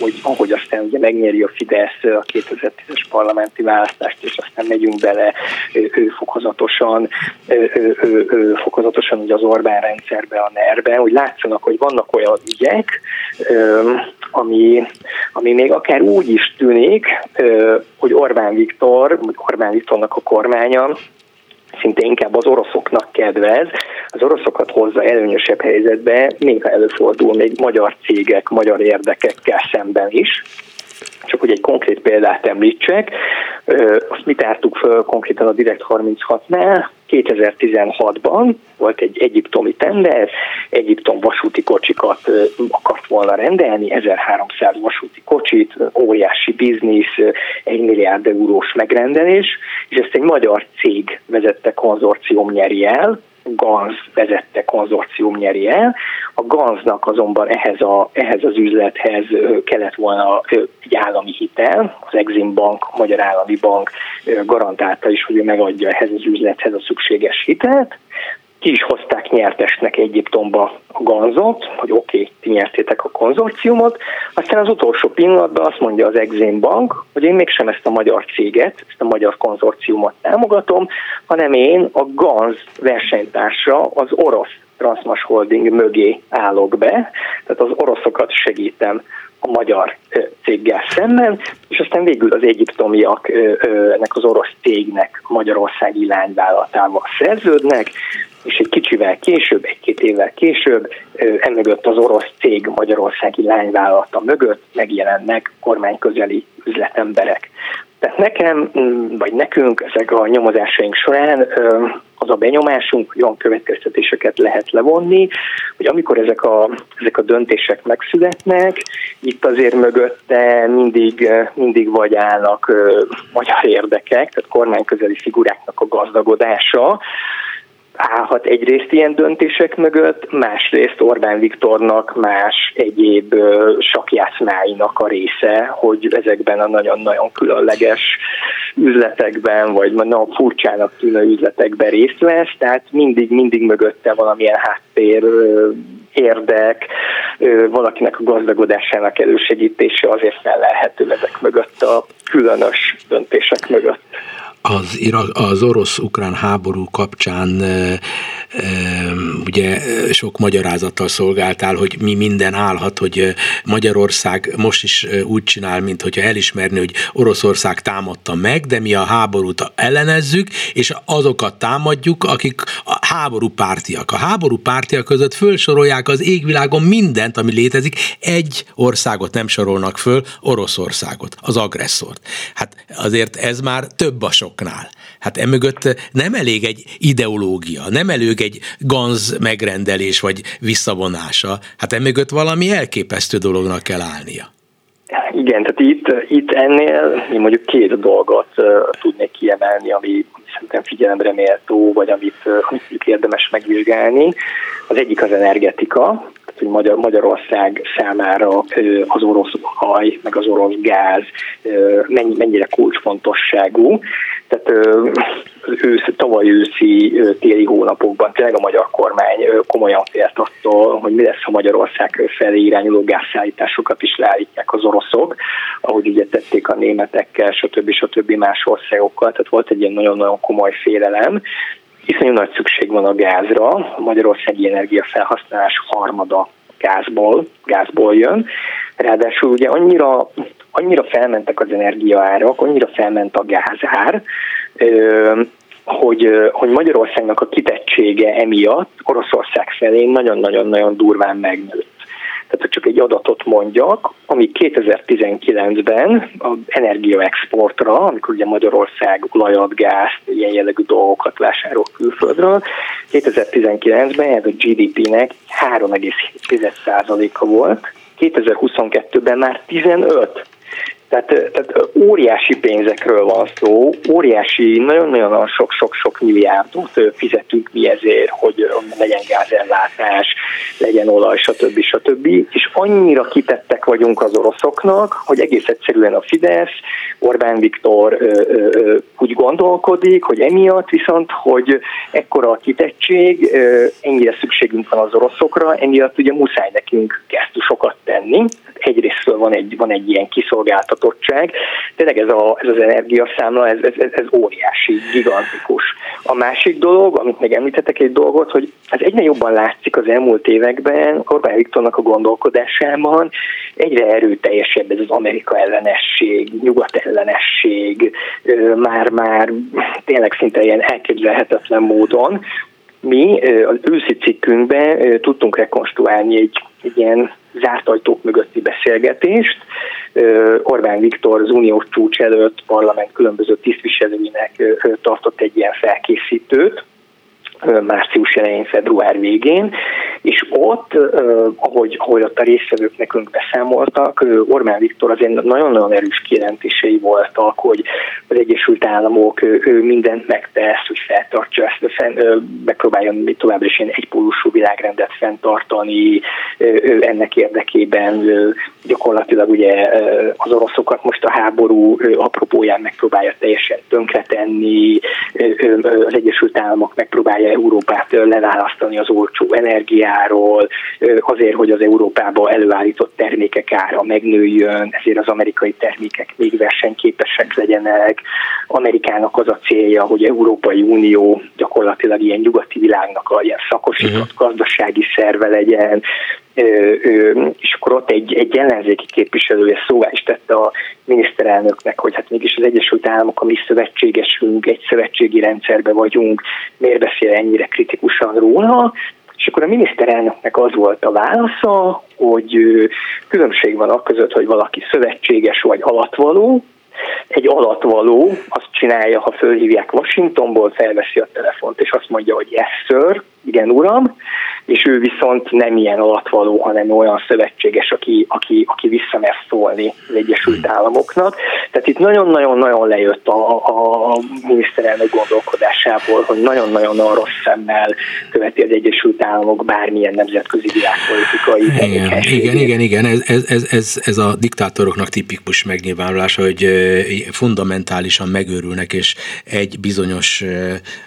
hogy ahogy aztán ugye megnyeri a Fidesz a 2010-es parlamenti választást, és aztán megyünk bele ő, ő fokozatosan, ő, ő, ő, fokozatosan ugye az Orbán rendszerbe, a ner hogy látszanak, hogy vannak olyan ügyek, ami, ami még akár úgy is tűnik, hogy Orbán Viktor, vagy Orbán Viktornak a kormánya szinte inkább az oroszoknak kedvez, az oroszokat hozza előnyösebb helyzetbe, néha előfordul még magyar cégek, magyar érdekekkel szemben is. Csak hogy egy konkrét példát említsek, azt mi tártuk föl konkrétan a Direkt 36-nál, 2016-ban volt egy egyiptomi tender, Egyiptom vasúti kocsikat akart volna rendelni, 1300 vasúti kocsit, óriási biznisz, 1 milliárd eurós megrendelés, és ezt egy magyar cég vezette konzorcium nyeri el, GANZ vezette konzorcium nyeri el. A GANZ-nak azonban ehhez, a, ehhez az üzlethez kellett volna egy állami hitel, az Exim Bank, a Magyar Állami Bank garantálta is, hogy ő megadja ehhez az üzlethez a szükséges hitelt, ki is hozták nyertesnek Egyiptomba a ganzot, hogy oké, okay, ti nyertétek a konzorciumot, aztán az utolsó pillanatban azt mondja az Exim Bank, hogy én mégsem ezt a magyar céget, ezt a magyar konzorciumot támogatom, hanem én a ganz versenytársa, az orosz Transmas Holding mögé állok be, tehát az oroszokat segítem a magyar céggel szemben, és aztán végül az egyiptomiak ennek az orosz cégnek magyarországi lányvállalatával szerződnek, és egy kicsivel később, egy-két évvel később, emögött az orosz cég magyarországi lányvállalata mögött megjelennek kormányközeli üzletemberek. Tehát nekem, mm, vagy nekünk ezek a nyomozásaink során az a benyomásunk, hogy olyan következtetéseket lehet levonni, hogy amikor ezek a, ezek a döntések megszületnek, itt azért mögötte mindig, mindig vagy állnak magyar érdekek, tehát kormányközeli figuráknak a gazdagodása, állhat egyrészt ilyen döntések mögött, másrészt Orbán Viktornak más egyéb sakjátszmáinak a része, hogy ezekben a nagyon-nagyon különleges üzletekben, vagy nagyon furcsának tűnő üzletekben részt vesz, tehát mindig, mindig mögötte valamilyen háttér érdek, valakinek a gazdagodásának elősegítése azért felelhető ezek mögött a különös döntések mögött az, az orosz-ukrán háború kapcsán ugye sok magyarázattal szolgáltál, hogy mi minden állhat, hogy Magyarország most is úgy csinál, mint hogyha elismerni, hogy Oroszország támadta meg, de mi a háborút ellenezzük, és azokat támadjuk, akik a háború pártiak. A háború pártiak között fölsorolják az égvilágon mindent, ami létezik, egy országot nem sorolnak föl, Oroszországot, az agresszort. Hát azért ez már több a sok soknál. Hát emögött nem elég egy ideológia, nem elég egy ganz megrendelés vagy visszavonása, hát emögött valami elképesztő dolognak kell állnia. Igen, tehát itt, itt ennél én mondjuk két dolgot tudnék kiemelni, ami szerintem figyelemre méltó, vagy amit, uh, érdemes megvizsgálni. Az egyik az energetika, hogy Magyar, Magyarország számára az orosz haj, meg az orosz gáz mennyire kulcsfontosságú. Tehát ősz, tavaly őszi téli hónapokban tényleg a magyar kormány komolyan félt attól, hogy mi lesz, ha Magyarország felé irányuló gázszállításokat is leállítják az oroszok, ahogy ugye tették a németekkel, stb. stb. más országokkal. Tehát volt egy ilyen nagyon-nagyon komoly félelem, iszonyú nagy szükség van a gázra, a magyarországi energiafelhasználás harmada gázból, gázból jön. Ráadásul ugye annyira, annyira felmentek az energiaárak, annyira felment a gázár, hogy, hogy Magyarországnak a kitettsége emiatt Oroszország felé nagyon-nagyon-nagyon durván megnőtt. Tehát csak egy adatot mondjak, ami 2019-ben az energiaexportra, amikor ugye Magyarország olajat, gázt, ilyen jellegű dolgokat vásárol külföldről, 2019-ben ez a GDP-nek 3,7%-a volt, 2022-ben már 15. Tehát, tehát óriási pénzekről van szó, óriási, nagyon-nagyon sok-sok-sok milliárdot fizetünk mi ezért, hogy legyen gázellátás, legyen olaj, stb. stb. És annyira kitettek vagyunk az oroszoknak, hogy egész egyszerűen a Fidesz, Orbán Viktor ö, ö, úgy gondolkodik, hogy emiatt viszont, hogy ekkora a kitettség, ö, ennyire szükségünk van az oroszokra, emiatt ugye muszáj nekünk gesztusokat tenni. Egyrésztről van egy, van egy ilyen kiszolgáltatottság, tényleg ez, a, ez az energiaszámla, ez, ez, ez óriási, gigantikus. A másik dolog, amit még említettek egy dolgot, hogy ez egyre jobban látszik az elmúlt években, Orbán Viktornak a gondolkodásában, egyre erőteljesebb ez az Amerika ellenesség, nyugat ellenesség, már-már tényleg szinte ilyen elképzelhetetlen módon. Mi az őszi cikkünkben tudtunk rekonstruálni egy, egy ilyen zárt ajtók mögötti beszélgetést. Orbán Viktor az uniós csúcs előtt parlament különböző tisztviselőinek tartott egy ilyen felkészítőt, március elején, február végén, és ott, ahogy, ahogy ott a részvevők nekünk beszámoltak, Orbán Viktor azért nagyon-nagyon erős kijelentései voltak, hogy az Egyesült Államok ő mindent megtesz, hogy feltartsa ezt, fenn, megpróbáljon továbbra is ilyen egypólusú világrendet fenntartani, ennek érdekében gyakorlatilag ugye az oroszokat most a háború apropóján megpróbálja teljesen tönkretenni, az Egyesült Államok megpróbálja Európát leválasztani az olcsó energiáról, azért, hogy az Európába előállított termékek ára megnőjön, ezért az amerikai termékek még versenyképesek legyenek. Amerikának az a célja, hogy Európai Unió gyakorlatilag ilyen nyugati világnak a ilyen szakosított uh-huh. gazdasági szerve legyen, és akkor ott egy, egy ellenzéki képviselője szóvá is tette a miniszterelnöknek, hogy hát mégis az Egyesült Államok a mi szövetségesünk, egy szövetségi rendszerbe vagyunk, miért beszél ennyire kritikusan róla, és akkor a miniszterelnöknek az volt a válasza, hogy különbség van a között, hogy valaki szövetséges vagy alatvaló, egy alatvaló azt csinálja, ha fölhívják Washingtonból, felveszi a telefont, és azt mondja, hogy yes, sir, igen, uram, és ő viszont nem ilyen alatvaló, hanem olyan szövetséges, aki, aki, aki visszamer szólni az Egyesült Államoknak. Tehát itt nagyon-nagyon-nagyon lejött a, a miniszterelnök gondolkodásából, hogy nagyon-nagyon rossz szemmel követi az Egyesült Államok bármilyen nemzetközi világpolitikai igen, igen, igen, igen, ez, ez, ez, ez, ez a diktátoroknak tipikus megnyilvánulása, hogy fundamentálisan megőrülnek, és egy bizonyos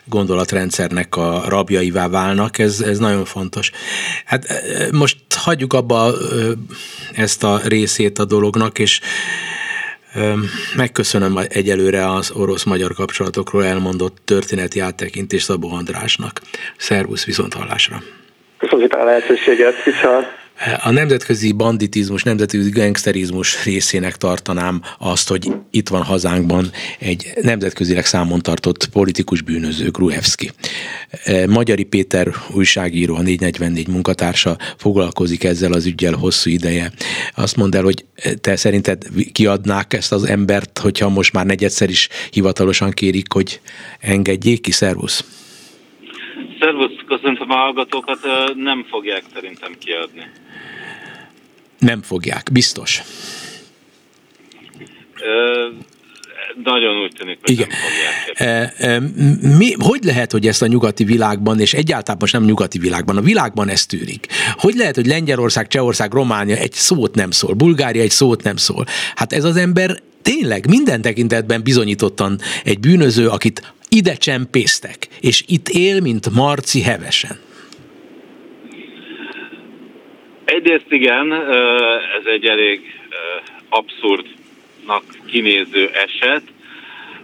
gondolatrendszernek a rabjaivá válnak, ez, ez nagyon fontos. Hát most hagyjuk abba ezt a részét a dolognak, és Megköszönöm egyelőre az orosz-magyar kapcsolatokról elmondott történeti áttekintést Szabó Andrásnak. Szervusz, viszont hallásra! Köszönöm a lehetőséget, viszont a nemzetközi banditizmus, nemzetközi gangsterizmus részének tartanám azt, hogy itt van hazánkban egy nemzetközileg számon tartott politikus bűnöző, Gruevski. E, Magyari Péter újságíró, a 444 munkatársa foglalkozik ezzel az ügyel hosszú ideje. Azt mondd el, hogy te szerinted kiadnák ezt az embert, hogyha most már negyedszer is hivatalosan kérik, hogy engedjék ki, szervusz? Szervusz, köszöntöm a hallgatókat, nem fogják szerintem kiadni. Nem fogják, biztos. Ö, nagyon úgy tűnik, hogy Igen. nem fogják. E, e, mi, hogy lehet, hogy ezt a nyugati világban, és egyáltalán most nem nyugati világban, a világban ez tűnik? Hogy lehet, hogy Lengyelország, Csehország, Románia egy szót nem szól, Bulgária egy szót nem szól? Hát ez az ember tényleg minden tekintetben bizonyítottan egy bűnöző, akit ide csempésztek, és itt él, mint Marci hevesen. Egyrészt igen, ez egy elég abszurdnak kinéző eset.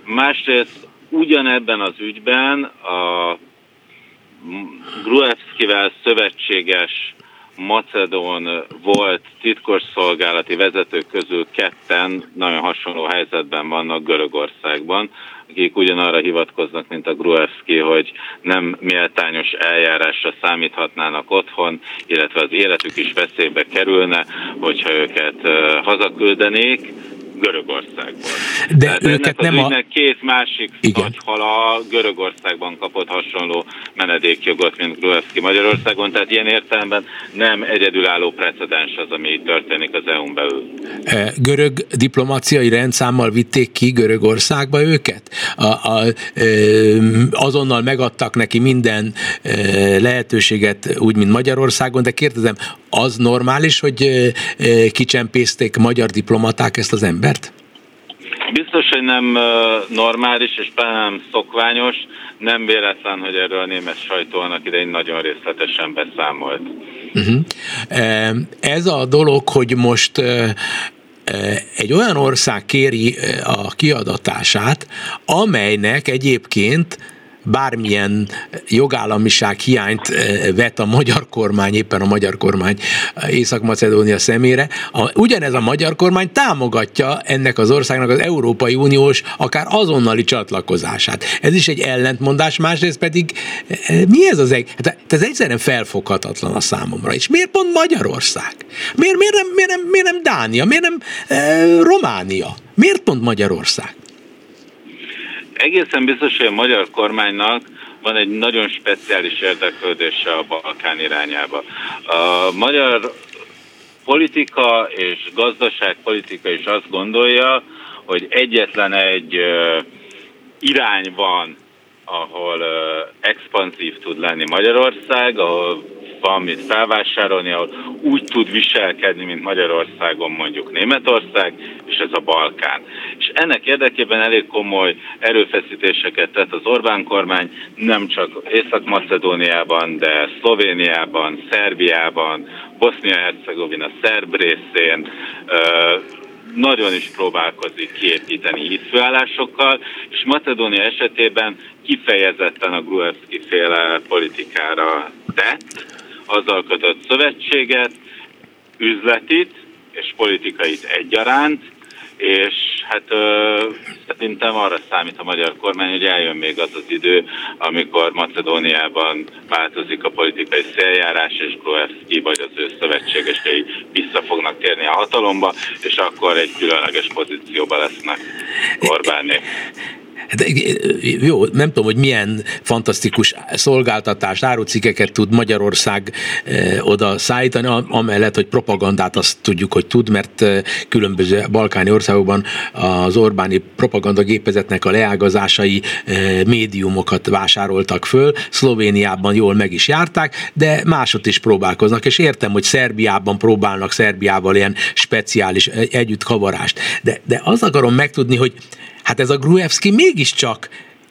Másrészt ugyanebben az ügyben a Gruevskivel szövetséges Macedón volt titkosszolgálati vezetők közül ketten nagyon hasonló helyzetben vannak Görögországban, akik ugyanarra hivatkoznak, mint a Gruevski, hogy nem méltányos eljárásra számíthatnának otthon, illetve az életük is veszélybe kerülne, hogyha őket hazaküldenék. Görögországból. De Tehát őket nem a... két másik Igen. nagy hala Görögországban kapott hasonló menedékjogot, mint Gruevski Magyarországon, tehát ilyen értelemben nem egyedülálló precedens az, ami itt történik az EU-n belül. E, görög diplomáciai rendszámmal vitték ki Görögországba őket? A, a, e, azonnal megadtak neki minden e, lehetőséget, úgy, mint Magyarországon, de kérdezem, az normális, hogy kicsempészték magyar diplomaták ezt az embert? Biztos, hogy nem normális, és nem szokványos. Nem véletlen, hogy erről a német sajtó annak idején nagyon részletesen beszámolt. Uh-huh. Ez a dolog, hogy most egy olyan ország kéri a kiadatását, amelynek egyébként bármilyen jogállamiság hiányt eh, vet a magyar kormány, éppen a magyar kormány Észak-Macedónia szemére. A, ugyanez a magyar kormány támogatja ennek az országnak az Európai Uniós, akár azonnali csatlakozását. Ez is egy ellentmondás, másrészt pedig eh, mi ez az egy? Hát ez egyszerűen felfoghatatlan a számomra. És miért pont Magyarország? Miért, miért, nem, miért, nem, miért nem Dánia? Miért nem e, Románia? Miért pont Magyarország? Egészen biztos, hogy a magyar kormánynak van egy nagyon speciális érdeklődése a Balkán irányába. A magyar politika és gazdaságpolitika is azt gondolja, hogy egyetlen egy irány van, ahol expanzív tud lenni Magyarország, ahol van mit felvásárolni, ahol úgy tud viselkedni, mint Magyarországon mondjuk Németország, és ez a Balkán. És ennek érdekében elég komoly erőfeszítéseket tett az Orbán kormány, nem csak Észak-Macedóniában, de Szlovéniában, Szerbiában, Bosznia-Hercegovina szerb részén, nagyon is próbálkozik kiépíteni hitfőállásokkal, és Macedónia esetében kifejezetten a Gruevski féle politikára tett, azzal kötött szövetséget, üzletit és politikait egyaránt, és hát ö, szerintem arra számít a magyar kormány, hogy eljön még az az idő, amikor Macedóniában változik a politikai széljárás, és Gruevski vagy az ő szövetségesei vissza fognak térni a hatalomba, és akkor egy különleges pozícióba lesznek Orbánék. De, jó, nem tudom, hogy milyen fantasztikus szolgáltatást, árucikkeket tud Magyarország eh, oda szállítani, amellett, hogy propagandát azt tudjuk, hogy tud, mert eh, különböző balkáni országokban az Orbáni propagandagépezetnek a leágazásai médiumokat vásároltak föl, Szlovéniában jól meg is járták, de másot is próbálkoznak, és értem, hogy Szerbiában próbálnak Szerbiával ilyen speciális együttkavarást. De, de azt akarom megtudni, hogy Hát ez a Gruevski mégiscsak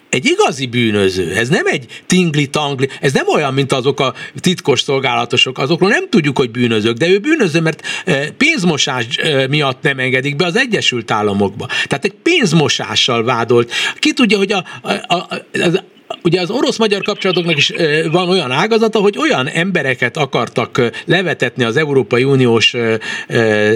egy igazi bűnöző, ez nem egy tingli-tangli, ez nem olyan, mint azok a titkos szolgálatosok, azokról nem tudjuk, hogy bűnözők, de ő bűnöző, mert eh, pénzmosás eh, miatt nem engedik be az Egyesült Államokba. Tehát egy pénzmosással vádolt. Ki tudja, hogy a, a, a, ugye az orosz-magyar kapcsolatoknak is van olyan ágazata, hogy olyan embereket akartak levetetni az Európai Uniós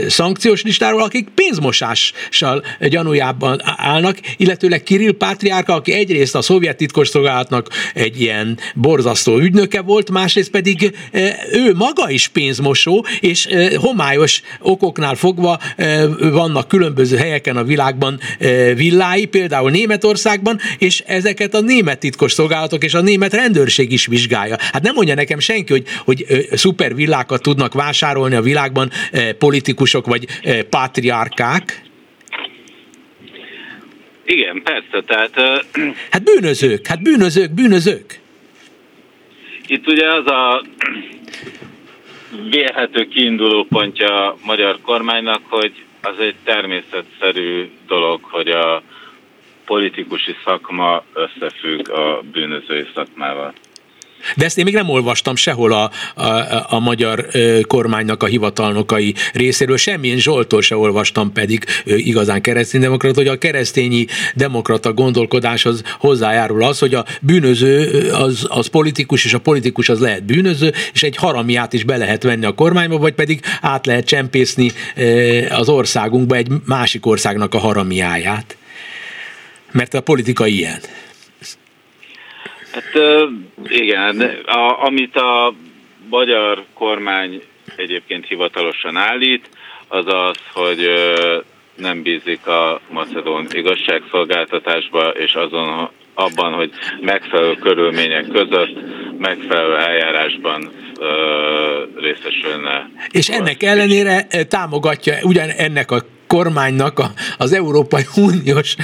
szankciós listáról, akik pénzmosással gyanújában állnak, illetőleg Kirill Pátriárka, aki egyrészt a szovjet titkosszolgálatnak egy ilyen borzasztó ügynöke volt, másrészt pedig ő maga is pénzmosó, és homályos okoknál fogva vannak különböző helyeken a világban villái, például Németországban, és ezeket a német titkos szolgálatok és a német rendőrség is vizsgálja. Hát nem mondja nekem senki, hogy, hogy szuper villákat tudnak vásárolni a világban politikusok vagy patriárkák. Igen, persze, tehát... Uh... Hát bűnözők, hát bűnözők, bűnözők. Itt ugye az a vélhető kiinduló pontja a magyar kormánynak, hogy az egy természetszerű dolog, hogy a politikusi szakma összefügg a bűnözői szakmával. De ezt én még nem olvastam sehol a, a, a magyar kormánynak a hivatalnokai részéről, semmilyen Zsoltól se olvastam pedig igazán kereszténydemokrata, hogy a keresztényi demokrata gondolkodáshoz hozzájárul az, hogy a bűnöző az, az politikus, és a politikus az lehet bűnöző, és egy haramiát is be lehet venni a kormányba, vagy pedig át lehet csempészni az országunkba egy másik országnak a haramiáját. Mert a politika ilyen. Hát igen, a, amit a magyar kormány egyébként hivatalosan állít, az az, hogy nem bízik a macedón igazságszolgáltatásba, és azon abban, hogy megfelelő körülmények között, megfelelő eljárásban részesülne. És ennek ellenére támogatja ugyan ennek a kormánynak a, az Európai Uniós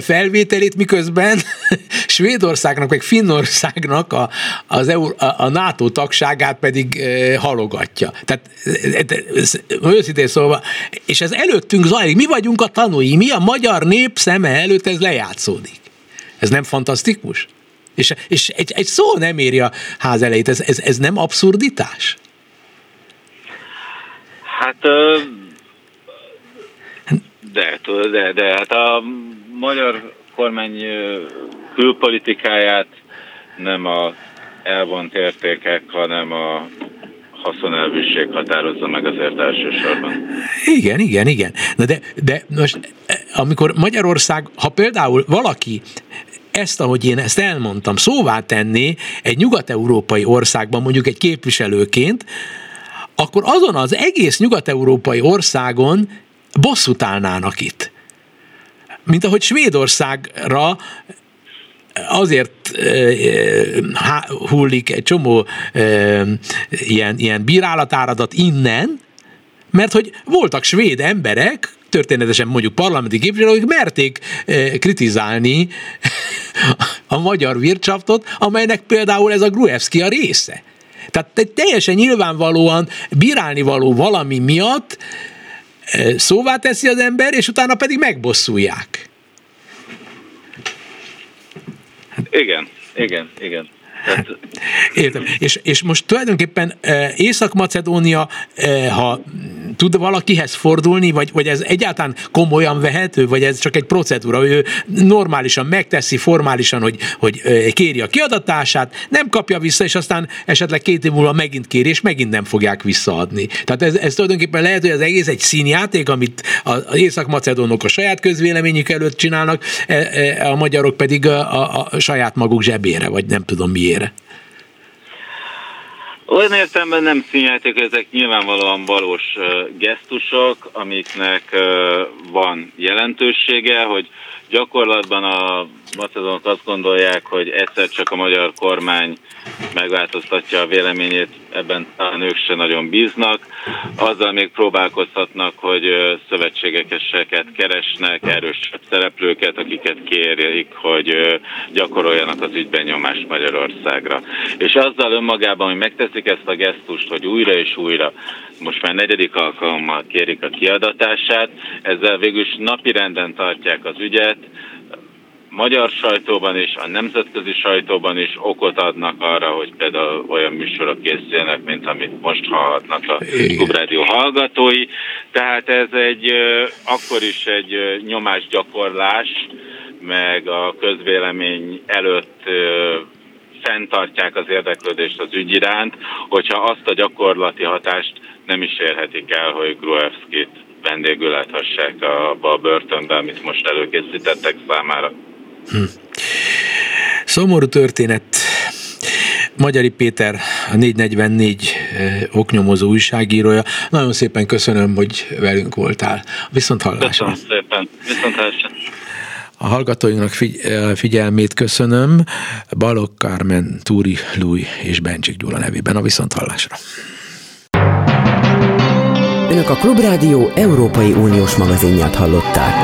felvételét, miközben Svédországnak, meg Finnországnak a, az EU, a, a NATO tagságát pedig e, halogatja. Tehát őszintén szólva, és ez előttünk zajlik, mi vagyunk a tanúi, mi a magyar nép szeme előtt ez lejátszódik. Ez nem fantasztikus? És, és egy, egy szó nem éri a ház elejét, ez, ez, ez nem abszurditás? Hát de, de, de hát a magyar kormány külpolitikáját nem a elvont értékek, hanem a haszonelvűség határozza meg azért elsősorban. Igen, igen, igen. Na de, de most, amikor Magyarország, ha például valaki ezt, ahogy én ezt elmondtam, szóvá tenni egy nyugat-európai országban, mondjuk egy képviselőként, akkor azon az egész nyugat-európai országon bosszút állnának itt. Mint ahogy Svédországra azért hullik egy csomó ilyen, ilyen bírálatáradat innen, mert hogy voltak svéd emberek, történetesen mondjuk parlamenti képviselők, merték kritizálni a magyar Wirtschaftot, amelynek például ez a Gruevski a része. Tehát teljesen nyilvánvalóan bírálni való valami miatt szóvá teszi az ember, és utána pedig megbosszulják. Igen, igen, igen. Értem. És, és most tulajdonképpen Észak-Macedónia, ha tud valakihez fordulni, vagy, vagy ez egyáltalán komolyan vehető, vagy ez csak egy procedúra, ő normálisan megteszi, formálisan, hogy, hogy kéri a kiadatását, nem kapja vissza, és aztán esetleg két év múlva megint kéri, és megint nem fogják visszaadni. Tehát ez, ez tulajdonképpen lehet, hogy az egész egy színjáték, amit az észak-macedónok a saját közvéleményük előtt csinálnak, e, e, a magyarok pedig a, a, a saját maguk zsebére, vagy nem tudom miére. Olyan értelemben nem színjáték, ezek nyilvánvalóan valós gesztusok, amiknek van jelentősége, hogy gyakorlatban a macedonok azt gondolják, hogy egyszer csak a magyar kormány megváltoztatja a véleményét, ebben talán ők se nagyon bíznak. Azzal még próbálkozhatnak, hogy szövetségekeseket keresnek, erősebb szereplőket, akiket kérik, hogy gyakoroljanak az ügyben nyomást Magyarországra. És azzal önmagában, hogy megteszik ezt a gesztust, hogy újra és újra, most már negyedik alkalommal kérik a kiadatását, ezzel végül is napirenden tartják az ügyet, magyar sajtóban és a nemzetközi sajtóban is okot adnak arra, hogy például olyan műsorok készüljenek, mint amit most hallhatnak a Klubrádió hallgatói. Tehát ez egy akkor is egy nyomásgyakorlás, meg a közvélemény előtt fenntartják az érdeklődést az ügy iránt, hogyha azt a gyakorlati hatást nem is érhetik el, hogy Gruevskit vendégül láthassák abba a börtönbe, amit most előkészítettek számára. Hm. Szomorú történet. Magyari Péter, a 444 eh, oknyomozó újságírója. Nagyon szépen köszönöm, hogy velünk voltál. Viszont hallásra. Köszönöm szépen. Viszont hallásra. A hallgatóinknak figyelmét köszönöm. Balok Kármen, Túri Lúj és Bencsik Gyula nevében a hallásra. Önök a Klubrádió Európai Uniós magazinját hallották.